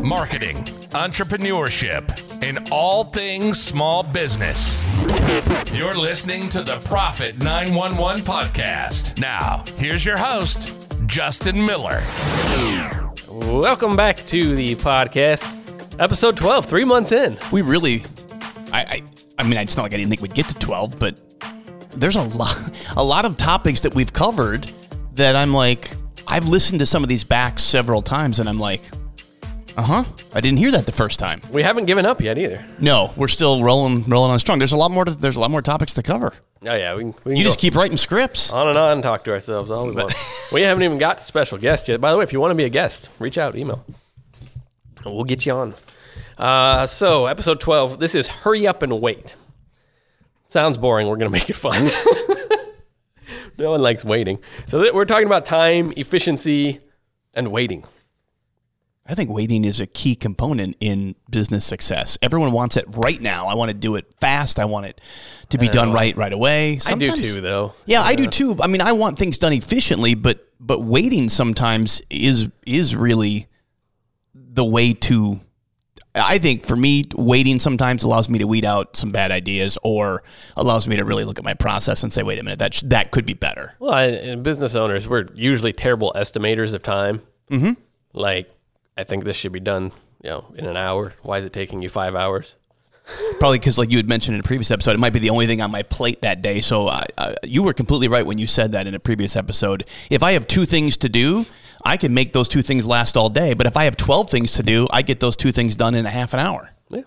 marketing, entrepreneurship, and all things small business. You're listening to the Profit 911 podcast. Now, here's your host, Justin Miller. Welcome back to the podcast, episode 12, three months in. we really I, I I mean it's not like I didn't think we'd get to 12 but there's a lot a lot of topics that we've covered that I'm like I've listened to some of these back several times and I'm like uh-huh I didn't hear that the first time We haven't given up yet either. no we're still rolling rolling on strong there's a lot more to, there's a lot more topics to cover Oh, yeah. We can, we can you just keep writing scripts on and on and talk to ourselves all we want. we haven't even got special guests yet. By the way, if you want to be a guest, reach out, email. And we'll get you on. Uh, so, episode 12, this is Hurry Up and Wait. Sounds boring. We're going to make it fun. no one likes waiting. So, th- we're talking about time, efficiency, and waiting. I think waiting is a key component in business success. Everyone wants it right now. I want to do it fast. I want it to be done right right away. I do too, though. Yeah, I do too. I mean, I want things done efficiently, but but waiting sometimes is is really the way to. I think for me, waiting sometimes allows me to weed out some bad ideas, or allows me to really look at my process and say, "Wait a minute, that sh- that could be better." Well, I, and business owners, we're usually terrible estimators of time. Mm-hmm. Like, I think this should be done, you know, in an hour. Why is it taking you five hours? Probably because, like you had mentioned in a previous episode, it might be the only thing on my plate that day. So I, I, you were completely right when you said that in a previous episode. If I have two things to do, I can make those two things last all day. But if I have twelve things to do, I get those two things done in a half an hour. Yeah.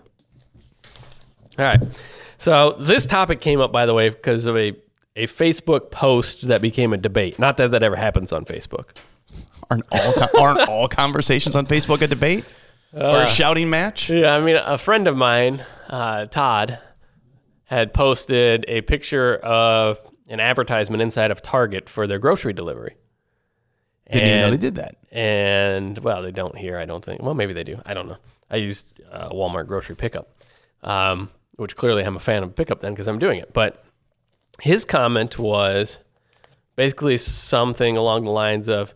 All right. So this topic came up, by the way, because of a, a Facebook post that became a debate. Not that that ever happens on Facebook. Aren't all aren't all conversations on Facebook a debate or a shouting match? Yeah, I mean, a friend of mine, uh, Todd, had posted a picture of an advertisement inside of Target for their grocery delivery. Didn't even know they did that. and well, they don't here. I don't think. Well, maybe they do. I don't know. I used uh, Walmart grocery pickup, um, which clearly I'm a fan of pickup then because I'm doing it. But his comment was basically something along the lines of,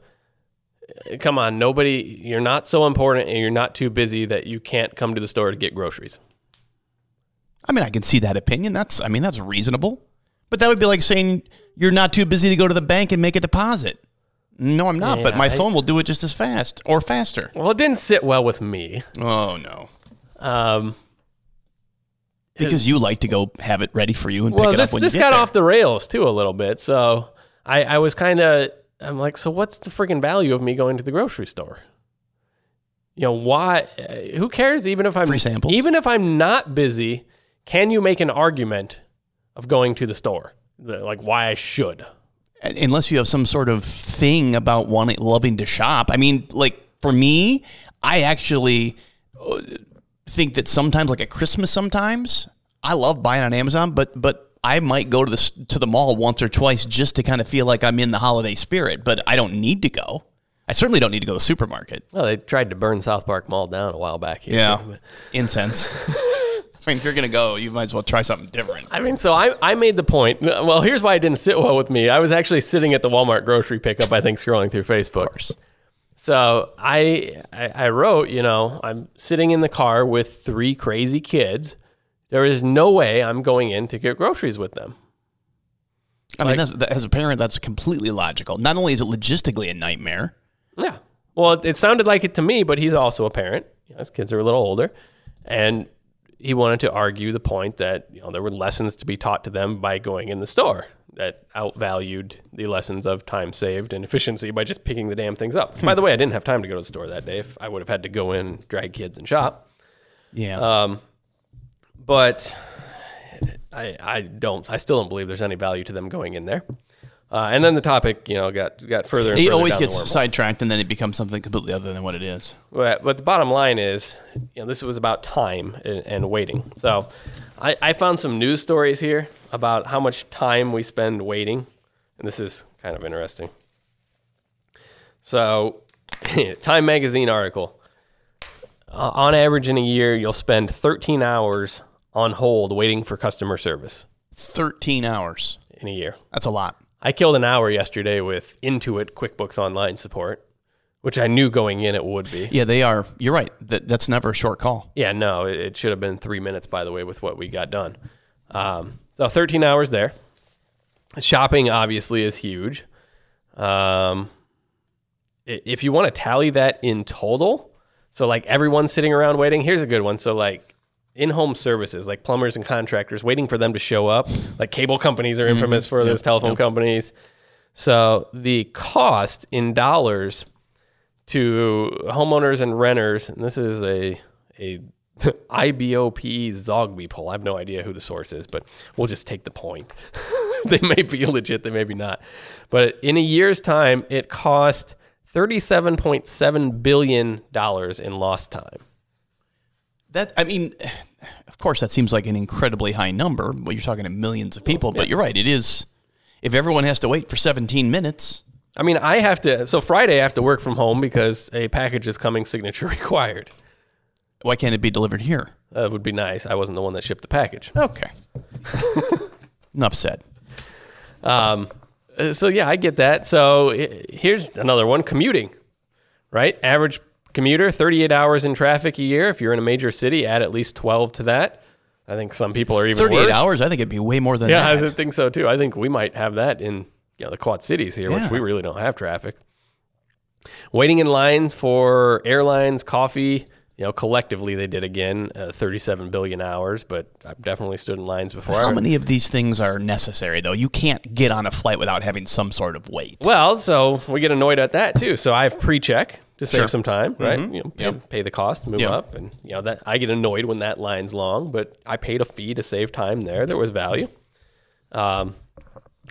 "Come on, nobody. You're not so important, and you're not too busy that you can't come to the store to get groceries." I mean, I can see that opinion. That's I mean, that's reasonable. But that would be like saying you're not too busy to go to the bank and make a deposit. No, I'm not. but my I- phone will do it just as fast or faster. Well, it didn't sit well with me. Oh no. Um, Because you like to go have it ready for you and well, pick it this up when this you get got there. off the rails too a little bit. So I, I was kind of I'm like, so what's the freaking value of me going to the grocery store? You know why? Who cares? Even if I'm Free samples. even if I'm not busy, can you make an argument of going to the store? Like why I should? unless you have some sort of thing about wanting loving to shop. I mean, like for me, I actually uh, think that sometimes, like at Christmas, sometimes I love buying on Amazon, but but I might go to the to the mall once or twice just to kind of feel like I'm in the holiday spirit. But I don't need to go. I certainly don't need to go to the supermarket. Well, they tried to burn South Park Mall down a while back. Here. incense. I mean, if you're gonna go, you might as well try something different. I mean, so I, I made the point. Uh, well, here's why it didn't sit well with me. I was actually sitting at the Walmart grocery pickup, I think, scrolling through Facebook. So I, I I wrote, you know, I'm sitting in the car with three crazy kids. There is no way I'm going in to get groceries with them. I mean, that's, that, as a parent, that's completely logical. Not only is it logistically a nightmare, Yeah. Well, it, it sounded like it to me, but he's also a parent. You know, his kids are a little older, and he wanted to argue the point that you know there were lessons to be taught to them by going in the store that outvalued the lessons of time saved and efficiency by just picking the damn things up. by the way, I didn't have time to go to the store that day. If I would have had to go in, drag kids, and shop. yeah. Um, but I, I don't. I still don't believe there's any value to them going in there. Uh, and then the topic, you know, got got further. And it further always gets sidetracked, and then it becomes something completely other than what it is. But, but the bottom line is, you know, this was about time and, and waiting. So I, I found some news stories here about how much time we spend waiting. And this is kind of interesting. So, Time Magazine article. Uh, on average, in a year, you'll spend 13 hours on hold waiting for customer service Thirteen hours. in a year. That's a lot. I killed an hour yesterday with Intuit QuickBooks Online support. which I knew going in it would be. Yeah, they are. You're right. That, that's never a short call. Yeah, no, it, it should have been three minutes, by the way, with what we got done. Um, so 13 hours there. Shopping obviously is huge. Um, if you want to tally that in total, so like everyone's sitting around waiting, here's a good one. So like in-home services, like plumbers and contractors, waiting for them to show up. Like cable companies are mm-hmm. infamous for this, telephone companies. So the cost in dollars to homeowners and renters, and this is a a IBOPE Zogby poll. I have no idea who the source is, but we'll just take the point. they may be legit, they may be not. But in a year's time, it cost $37.7 billion in lost time. That I mean, of course, that seems like an incredibly high number. Well, you're talking to millions of people. But you're right. It is. If everyone has to wait for 17 minutes, I mean, I have to, so Friday I have to work from home because a package is coming signature required. why can't it be delivered here? That would be nice. I wasn't the one that shipped the package. Okay. Enough said. Um, uh, so yeah, I get that. So here's another one: commuting. Right, average commuter, 38 hours in traffic a year. If you're in a major city, add at least 12 to that. I think some people are even 38 worse. hours. I think it'd be way more than Yeah, that. I think so too. I think we might have that in you know, the Quad Cities here, which we really don't have traffic. Waiting in lines for airlines, coffee. You know, collectively they did again uh, 37 billion hours, but I've definitely stood in lines before. How many of these things are necessary, though? You can't get on a flight without having some sort of wait. Well, so we get annoyed at that too. So I have pre-check to save Sure. Mm-hmm. some time, right? You know, pay, pay the cost, move Yep. up, and you know that I get annoyed when that line's long, but I paid a fee to save time there. There was value. Um,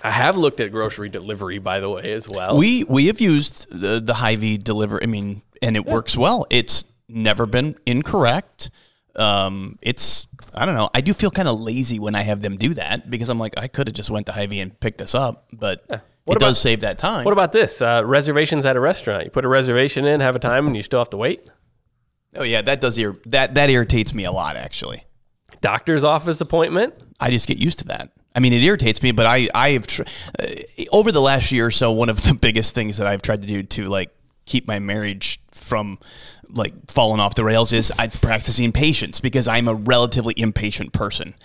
I have looked at grocery delivery, by the way, as well. We we have used the the Hy-Vee deliver. I mean, and it works well. It's never been incorrect. Um, it's I don't know. I do feel kind of lazy when I have them do that because I'm like I could have just went to Hy-Vee and picked this up, but it What does about- save that time. what about this? Uh, reservations at a restaurant. You put a reservation in, have a time, and you still have to wait. oh yeah, that does ir- that that irritates me a lot actually. Doctor's office appointment. I just get used to that. I mean, it irritates me, but I I have tr- uh, over the last year or so. One of the biggest things that I've tried to do to like keep my marriage from like falling off the rails is I'm practicing patience because I'm a relatively impatient person,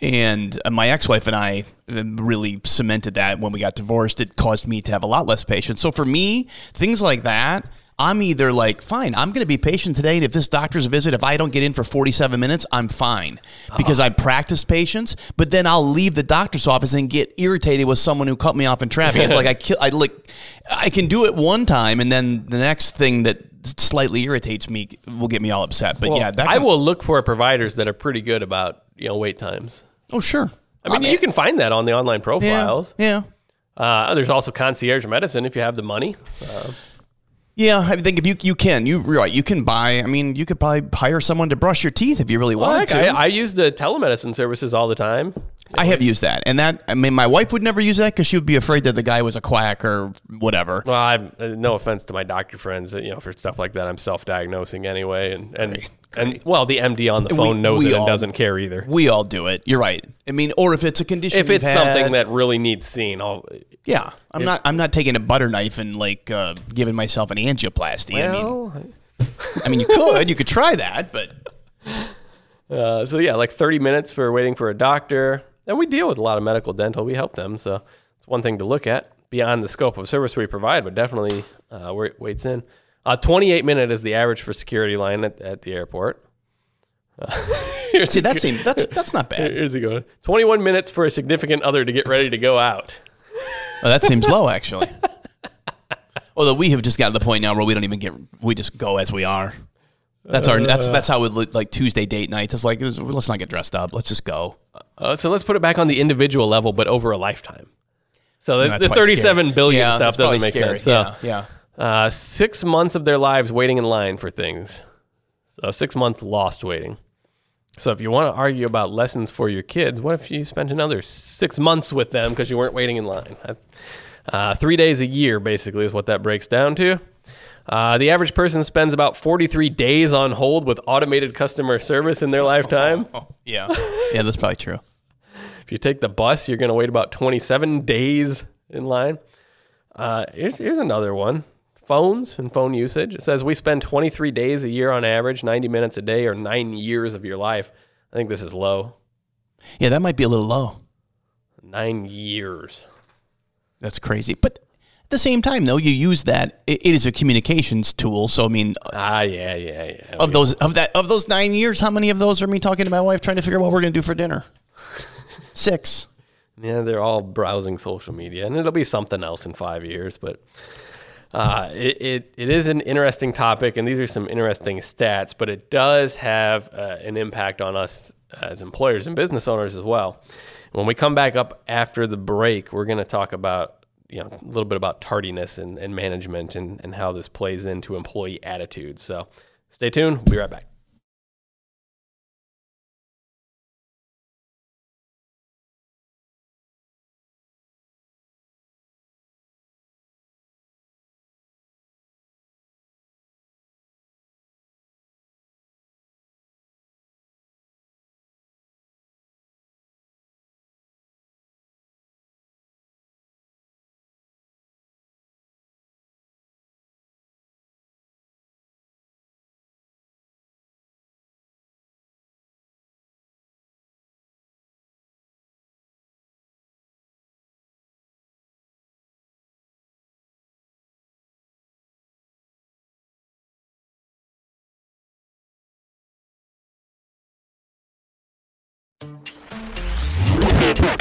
and uh, my ex-wife and I uh, really cemented that when we got divorced. It caused me to have a lot less patience. So for me, things like that. I'm either like, fine, I'm going to be patient today. And if this doctor's visit, if I don't get in for 47 minutes, I'm fine because I practiced patience. But then I'll leave the doctor's office and get irritated with someone who cut me off in traffic. It's like I, kill, I like, I can do it one time, and then the next thing that slightly irritates me will get me all upset. But Well, yeah, that I will look for providers that are pretty good about you know wait times. Oh, sure. I mean, you can find that on the online profiles. yeah. Uh, there's also concierge medicine if you have the money. Yeah, I think if you you can, you right, you can buy. I mean, you could probably hire someone to brush your teeth if you really Well, wanted to. I, I use the telemedicine services all the time. I have used that, and that I mean, my wife would never use that because she would be afraid that the guy was a quack or whatever. Well, I'm uh, no offense to my doctor friends, you know, for stuff like that, I'm self-diagnosing anyway, and and and well, the MD on the phone knows we it and doesn't care either. We all do it. You're right. I mean, or if it's a condition, If it's something had- that really needs seen, I'll. yeah, I'm not. I'm not taking a butter knife and like uh, giving myself an angioplasty. I mean, I mean, you could, you could try that, but uh, so yeah, like 30 minutes for waiting for a doctor, and we deal with a lot of medical dental. We help them, so it's one thing to look at beyond the scope of service we provide, but definitely uh, waits in. Uh, 28 minute is the average for security line at, at the airport. here's see, that seems that's that's not bad. Here's good one. 21 minutes for a significant other to get ready to go out. Oh, that seems low, actually. Although we have just got to the point now where we don't even get, we just go as we are. That's our. That's that's how it look like Tuesday date nights. It's like let's not get dressed up. Let's just go. Uh, so let's put it back on the individual level, but over a lifetime. So the, That's the probably thirty-seven scary. billion Yeah, stuff that's doesn't make scary. sense. So yeah, yeah. Uh, six months of their lives waiting in line for things. So six months lost waiting. So if you want to argue about lessons for your kids, what if you spent another six months with them because you weren't waiting in line? Uh, three days a year, basically, is what that breaks down to. Uh, the average person spends about 43 days on hold with automated customer service in their lifetime. Oh, yeah, yeah. That's probably true. If you take the bus, you're going to wait about 27 days in line. Uh, here's, here's another one phones and phone usage. It says we spend 23 days a year on average, 90 minutes a day, or nine years of your life. I think this is low. Yeah, that might be a little low. Nine years. That's crazy. But the same time, though, you use that. It, is a communications tool. So I mean, Ah, yeah, yeah, yeah. of those of that of those nine years, how many of those are me talking to my wife trying to figure out what we're going to do for dinner? Six. Yeah, they're all browsing social media, and it'll be something else in five years. But uh, it, it, it is an interesting topic, and these are some interesting stats, but it does have uh, an impact on us as employers and business owners as well. When we come back up after the break, we're going to talk about you know a little bit about tardiness and, and management and, and how this plays into employee attitudes. So stay tuned. We'll be right back.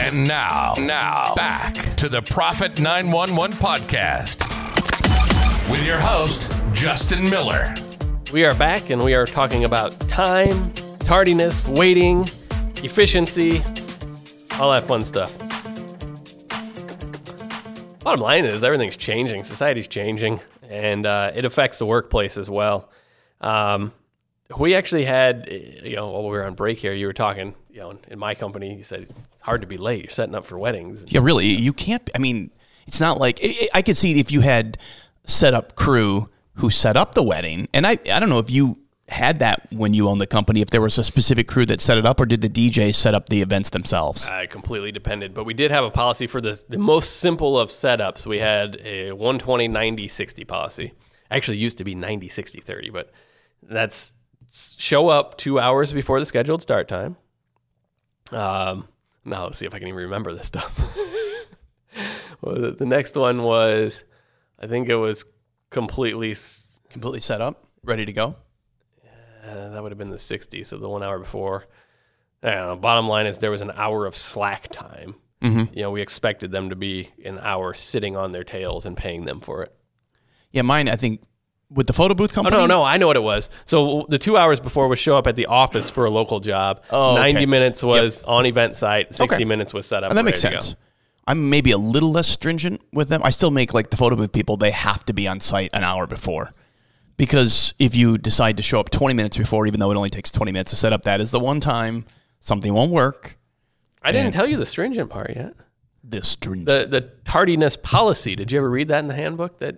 And now, Now. back to the Profit 911 podcast with your host, Justin Miller. We are back and we are talking about time, tardiness, waiting, efficiency, all that fun stuff. Bottom line is everything's changing, society's changing, and uh, it affects the workplace as well. Um, we actually had, you know, while we were on break here, you were talking, you know, in my company, you said it's hard to be late. You're setting up for weddings. Yeah, really. You can't. I mean, it's not like I I could see if you had set up crew who set up the wedding, and I I don't know if you had that when you owned the company. If there was a specific crew that set it up, or did the DJ set up the events themselves? Uh, I completely depended, but we did have a policy for the, the most simple of setups. We had a 120 90 60 policy. Actually, used to be 90 60 30, but that's show up two hours before the scheduled start time. Um, now let's see if I can even remember this stuff. well, the, next one was, I think it was completely. Completely set up, ready to go. Uh, that would have been the 60s, so the one hour before. I don't know. Bottom line is there was an hour of slack time. Mm-hmm. You know, we expected them to be an hour sitting on their tails and paying them for it. Yeah, mine. I think with the photo booth Oh company. no, no, I know what it was. So the two hours before was show up at the office for a local job. Oh, okay. Ninety minutes was on event site. Sixty Okay. minutes was set up. Oh, that makes sense. I'm maybe a little less stringent with them. I still make like the photo booth people. They have to be on site an hour before, because if you decide to show up 20 minutes before, even though it only takes 20 minutes to set up, that is the one time something won't work. I didn't tell you the stringent part yet. This stringent. The the tardiness policy. Did you ever read that in the handbook? That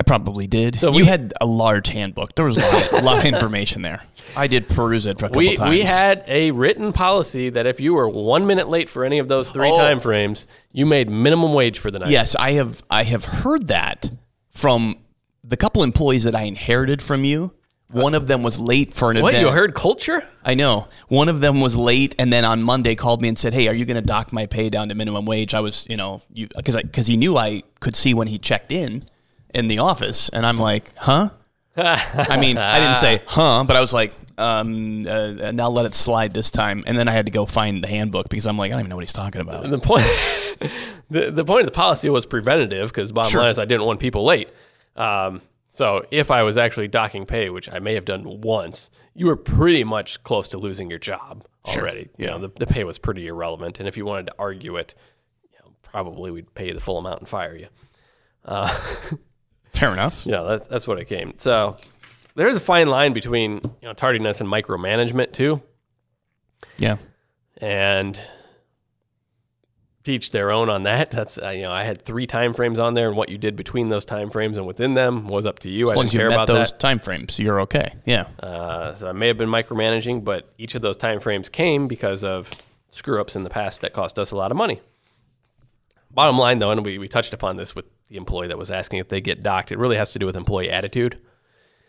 I probably did. So you we- had a large handbook. There was a lot, a lot of information there. I did peruse it for a couple we times. we had a written policy that if you were one minute late for any of those three Oh. time frames, you made minimum wage for the night. Yes, I have. I have heard that from the couple employees that I inherited from you. One of them was late for an What event. you heard culture? I know. One of them was late, and then on Monday called me and said, "Hey, are you going to dock my pay down to minimum wage?" I was, you know, you because because he knew I could see when he checked in in the office, and I'm like, "Huh?" I mean, I didn't say "huh," but I was like, um, uh, "Now let it slide this time." And then I had to go find the handbook because I'm like, I don't even know what he's talking about. The point the, the point of the policy was preventative because bottom Sure. line is I didn't want people late. Um, so if I was actually docking pay, which I may have done once, you were pretty much close to losing your job already. You Yeah. know, the, the pay was pretty irrelevant, and if you wanted to argue it, you know, probably we'd pay you the full amount and fire you. Fair enough. Yeah, that's that's what it came. So there's a fine line between you know tardiness and micromanagement too, Yeah. and teach their own on that. That's uh, you know I had three time frames on there, and what you did between those time frames and within them was up to you. I As long didn't as you care met about those that. time frames, you're okay. Yeah. Uh, so I may have been micromanaging, but each of those time frames came because of screw ups in the past that cost us a lot of money. Bottom line, though, and we, we touched upon this with the employee that was asking if they get docked. It really has to do with employee attitude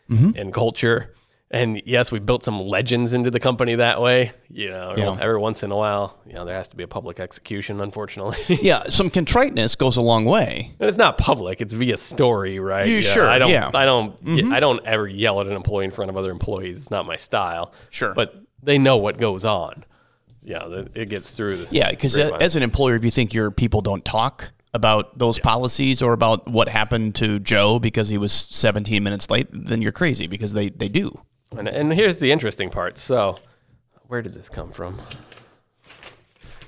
and culture. And yes, we built some legends into the company that way. You know, Yeah. every once in a while, you know, there has to be a public execution, unfortunately. Yeah, some contriteness goes a long way. And it's not public; it's via story, right? Yeah, sure, I don't. yeah. Mm-hmm. I don't. I don't ever yell at an employee in front of other employees. It's not my style. Sure. but they know what goes on. Yeah, it gets through. The Yeah, because as an employer, if you think your people don't talk about those policies or about what happened to Joe because he was 17 minutes late, then you're crazy because they, they do. And, and here's the interesting part. So, where did this come from?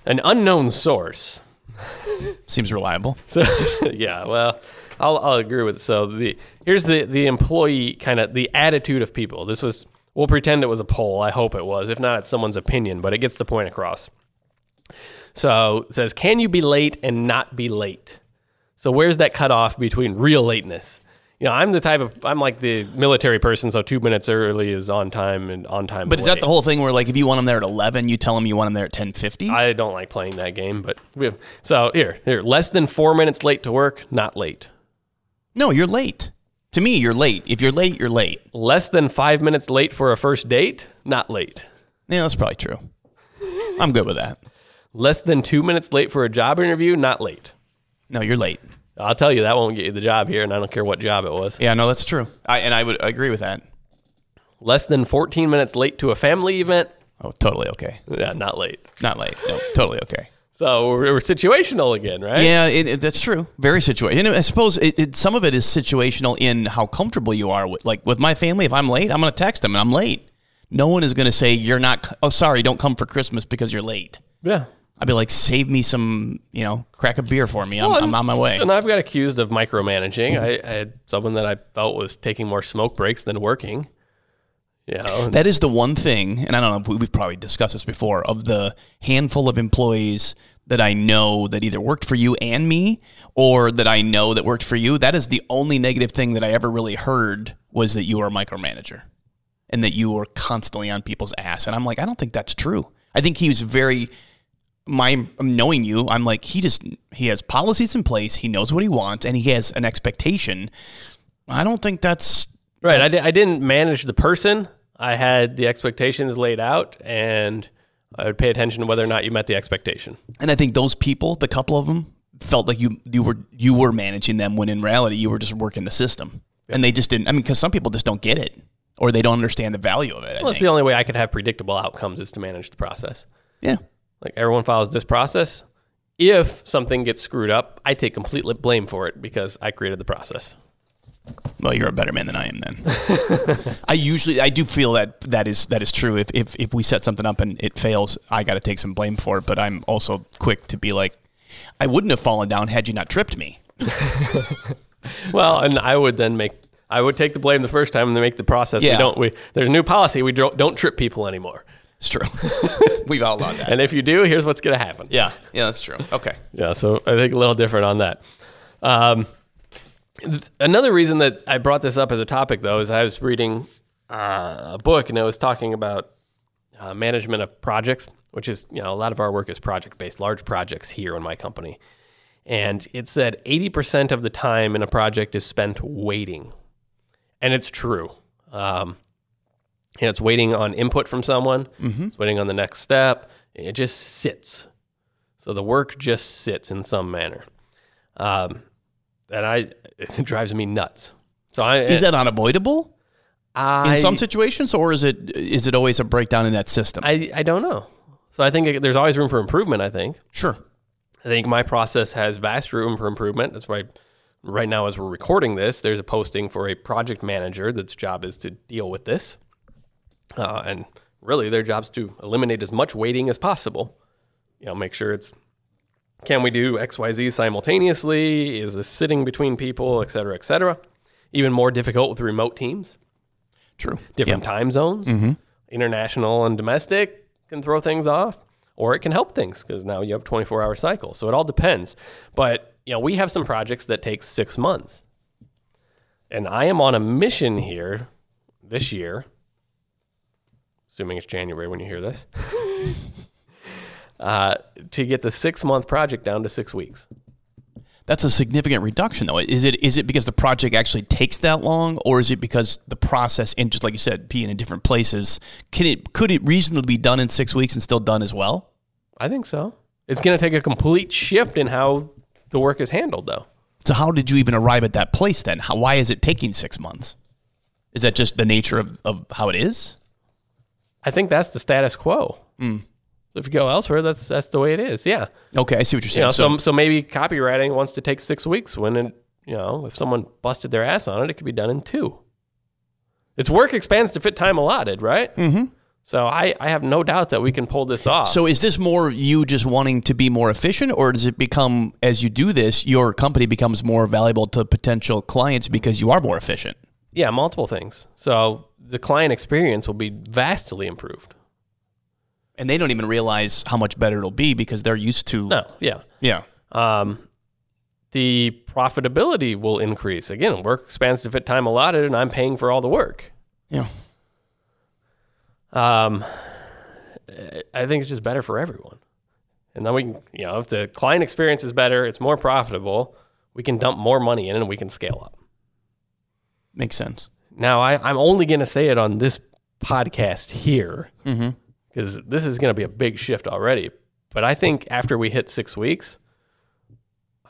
An unknown source. Seems reliable. So, yeah, well, I'll, I'll agree with. it. So the here's the the employee kind of the attitude of people. This was we'll pretend it was a poll. I hope it was. If not, it's someone's opinion, but it gets the point across. So it says, can you be late and not be late? So where's that cutoff between real lateness? You know, I'm the type of I'm like the military person, so two minutes early is on time and on time. But is that the whole thing where, like, if you want them there at 11, you tell them you want them there at 10:50? I don't like playing that game, but we have, so here, here, less than four minutes late to work, not late. no, you're late. To me, you're late. If you're late, you're late. Less than five minutes late for a first date, not late. Yeah, that's probably true. I'm good with that. Less than two minutes late for a job interview, not late. No, you're late. I'll tell you that won't get you the job here, and I don't care what job it was. Yeah, no, that's true. I and I would agree with that. Less than 14 minutes late to a family event, Oh, totally okay. yeah, not late. Not late. No, totally okay. So we're, we're situational again, right? Yeah, it, it, that's true. Very situational. I suppose it, it, some of it is situational in how comfortable you are with, like with my family. If I'm late, I'm going to text them and I'm late. No one is going to say you're not. Oh, sorry, don't come for Christmas because you're late. Yeah. I'd be like, save me some, you know, crack a beer for me. I'm, Well, I'm on my way. And I've got accused of micromanaging. I, I had someone that I felt was taking more smoke breaks than working. You know, That is the one thing, and I don't know if we, we've probably discussed this before, of the handful of employees that I know that either worked for you and me, or that I know that worked for you. That is the only negative thing that I ever really heard was that you were a micromanager and that you were constantly on people's ass. And I'm like, I don't think that's true. I think he was very my um, knowing you, I'm like he just he has policies in place. He knows what he wants, and he has an expectation. I don't think that's Right. I, di- I didn't manage the person. I had the expectations laid out, and I would pay attention to whether or not you met the expectation. And I think those people, the couple of them, felt like you you were you were managing them when in reality you were just working the system, and they just didn't. I mean, because some people just don't get it, or they don't understand the value of it. I Well, it's think. the only way I could have predictable outcomes is to manage the process. yeah, Like everyone follows this process. If something gets screwed up, I take complete blame for it because I created the process. well, you're a better man than I am. Then I usually I do feel that that is that is true. If if if we set something up and it fails, I got to take some blame for it. But I'm also quick to be like, I wouldn't have fallen down had you not tripped me. Well, and I would then make I would take the blame the first time and then make the process. Yeah. We don't. We there's a new policy. We don't, don't trip people anymore. It's true. We've outlawed that. And if you do, here's what's going to happen. yeah, yeah, that's true. Okay. Yeah, so I think a little different on that. Um, th- another reason that I brought this up as a topic, though, is I was reading uh, a book and it was talking about uh, management of projects, which is, you know, a lot of our work is project based, large projects here in my company. And it said 80% of the time in a project is spent waiting. And it's true. Um, you know, it's waiting on input from someone, it's waiting on the next step. It just sits. So the work just sits in some manner. Um, and I, it drives me nuts. So I, Is that unavoidable I, in some situations, or is it is it always a breakdown in that system? I, I don't know. So I think there's always room for improvement. I think. sure. I think my process has vast room for improvement. That's why right now, as we're recording this, there's a posting for a project manager that's job is to deal with this. Uh, and really, their job's to eliminate as much waiting as possible. You know, make sure it's can we do XYZ simultaneously? Is this sitting between people, et cetera, et cetera? Even more difficult with remote teams, True. different time zones, international and domestic can throw things off, or it can help things because now you have 24 hour cycle. So it all depends. But you know, we have some projects that take six months, and I am on a mission here this year, assuming it's January when you hear this, uh, to get the six month project down to six weeks. That's a significant reduction, though. Is it is it because the project actually takes that long, or is it because the process and just like you said, being in different places, can it could it reasonably be done in six weeks and still done as well? I think so. It's going to take a complete shift in how the work is handled, though. So how did you even arrive at that place then? How, why is it taking six months? Is that just the nature of, of how it is? I think that's the status quo. Mm. If you go elsewhere, that's that's the way it is. Yeah. Okay, I see what you're You saying. know, so, so so maybe copywriting wants to take six weeks when it, you know if someone busted their ass on it, it could be done in two. Its work expands to fit time allotted, right? Mm-hmm. So I, I have no doubt that we can pull this off. so is this more you just wanting to be more efficient, or does it become as you do this, your company becomes more valuable to potential clients because you are more efficient? yeah, multiple things. So the client experience will be vastly improved. And they don't even realize how much better it'll be because they're used to. No, yeah. Yeah. Um, the profitability will increase. Again, work expands to fit time allotted, and I'm paying for all the work. Yeah. Um, I think it's just better for everyone. And then we can, you know, if the client experience is better, it's more profitable, we can dump more money in and we can scale up. Makes sense. Now, I, I'm only going to say it on this podcast here mm-hmm. because this is going to be a big shift already. But I think after we hit six weeks,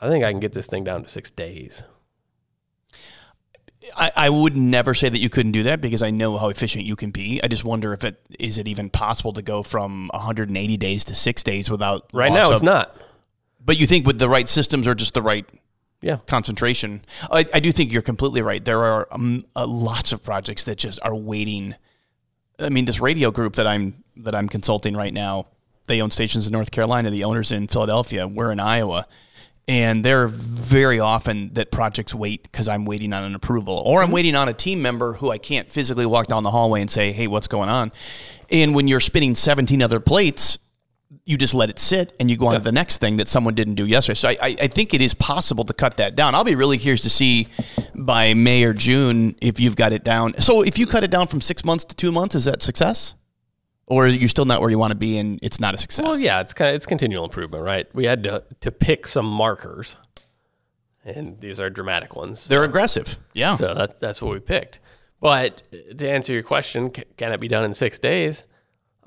I think I can get this thing down to six days. I, I would never say that you couldn't do that because I know how efficient you can be. I just wonder if it is it even possible to go from 180 days to six days without Right now, of- it's not. But you think with the right systems or just the right Yeah. concentration, I, I do think you're completely right. There are um, uh, lots of projects that just are waiting. I mean, this radio group that I'm that I'm consulting right now, they own stations in North Carolina. The owners in Philadelphia. We're in Iowa, and they're very often that projects wait because I'm waiting on an approval or I'm waiting on a team member who I can't physically walk down the hallway and say, "Hey, what's going on?" And when you're spinning 17 other plates, you just let it sit and you go on to the next thing that someone didn't do yesterday. So I, I, I think it is possible to cut that down. I'll be really curious to see by May or June if you've got it down. So if you cut it down from six months to two months, is that success? Or are you still not where you want to be and it's not a success? Well, yeah, it's kind of, it's continual improvement, right? We had to to pick some markers, and these are dramatic ones. They're aggressive. Yeah. So that, that's what we picked. But to answer your question, can it be done in six days?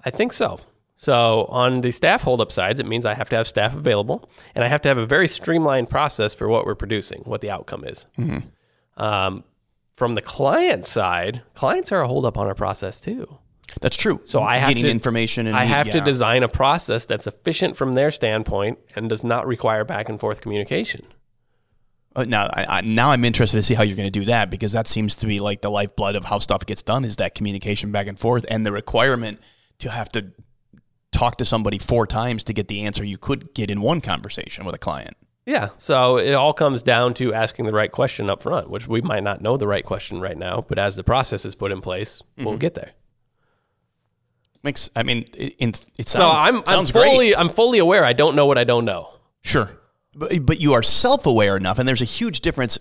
I think so. So on the staff holdup sides, it means I have to have staff available, and I have to have a very streamlined process for what we're producing, what the outcome is. Um, from the client side, clients are a holdup on our process too. That's true. So I have Getting to information and I have to design a process that's efficient from their standpoint and does not require back and forth communication. Uh, now, I, I, now I'm interested to see how you're going to do that because that seems to be like the lifeblood of how stuff gets done is that communication back and forth and the requirement to have to talk to somebody four times to get the answer you could get in one conversation with a client. Yeah. So it all comes down to asking the right question up front, which we might not know the right question right now, but as the process is put in place, Mm-hmm. we'll get there. Makes I mean it, it, it So sounds, I'm, I'm fully great. I'm fully aware I don't know what I don't know. Sure. But, but you are self aware enough, and there's a huge difference.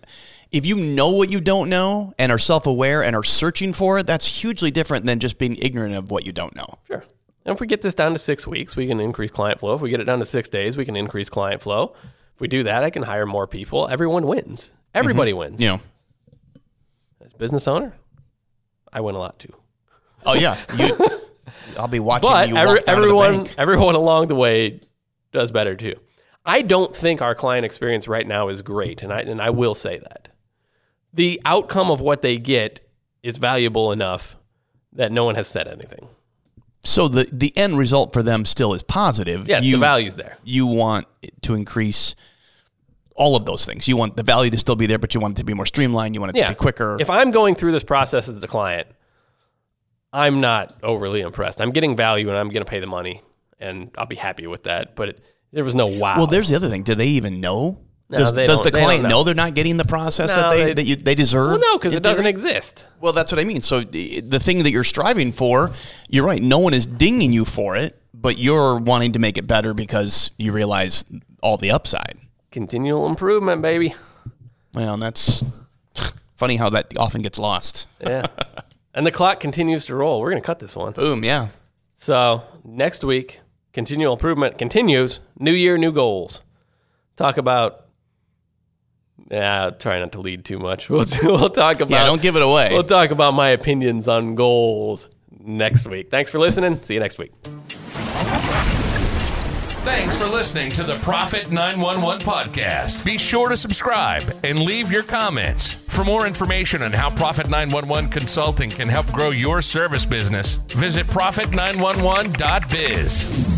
If you know what you don't know and are self aware and are searching for it, that's hugely different than just being ignorant of what you don't know. Sure. And if we get this down to six weeks, we can increase client flow. If we get it down to six days, we can increase client flow. If we do that, I can hire more people. Everyone wins. Everybody mm-hmm. wins. You know. As business owner, I win a lot too. Oh yeah. You, I'll be watching But you every, walk down to the everyone, everyone along the way does better too. I don't think our client experience right now is great, and I and I will say that the outcome of what they get is valuable enough that no one has said anything. So the the end result for them still is positive. Yes, you, the value's there. You want to increase all of those things. You want the value to still be there, but you want it to be more streamlined. You want it Yeah, to be quicker. If I'm going through this process as a client, I'm not overly impressed. I'm getting value, and I'm going to pay the money, and I'll be happy with that. But it, there was no wow. well, there's the other thing. Do they even know? No, does they does don't- the they client know. know. they're not getting the process No, that they, they- that you, they deserve? well, no, because it doesn't theory? exist. Well, that's what I mean. So the the thing that you're striving for, you're right. No one is dinging you for it, but you're wanting to make it better because you realize all the upside. Continual improvement, baby. Well, and that's funny how that often gets lost. Yeah. and the clock continues to roll. We're going to cut this one. Boom, yeah. So next week, continual improvement continues. New year, new goals. Talk about Yeah, try not to lead too much. We'll we'll talk about. Yeah, don't give it away. We'll talk about my opinions on goals next week. Thanks for listening. See you next week. Thanks for listening to the Profit 911 podcast. Be sure to subscribe and leave your comments. For more information on how Profit 911 Consulting can help grow your service business, visit profit911.biz.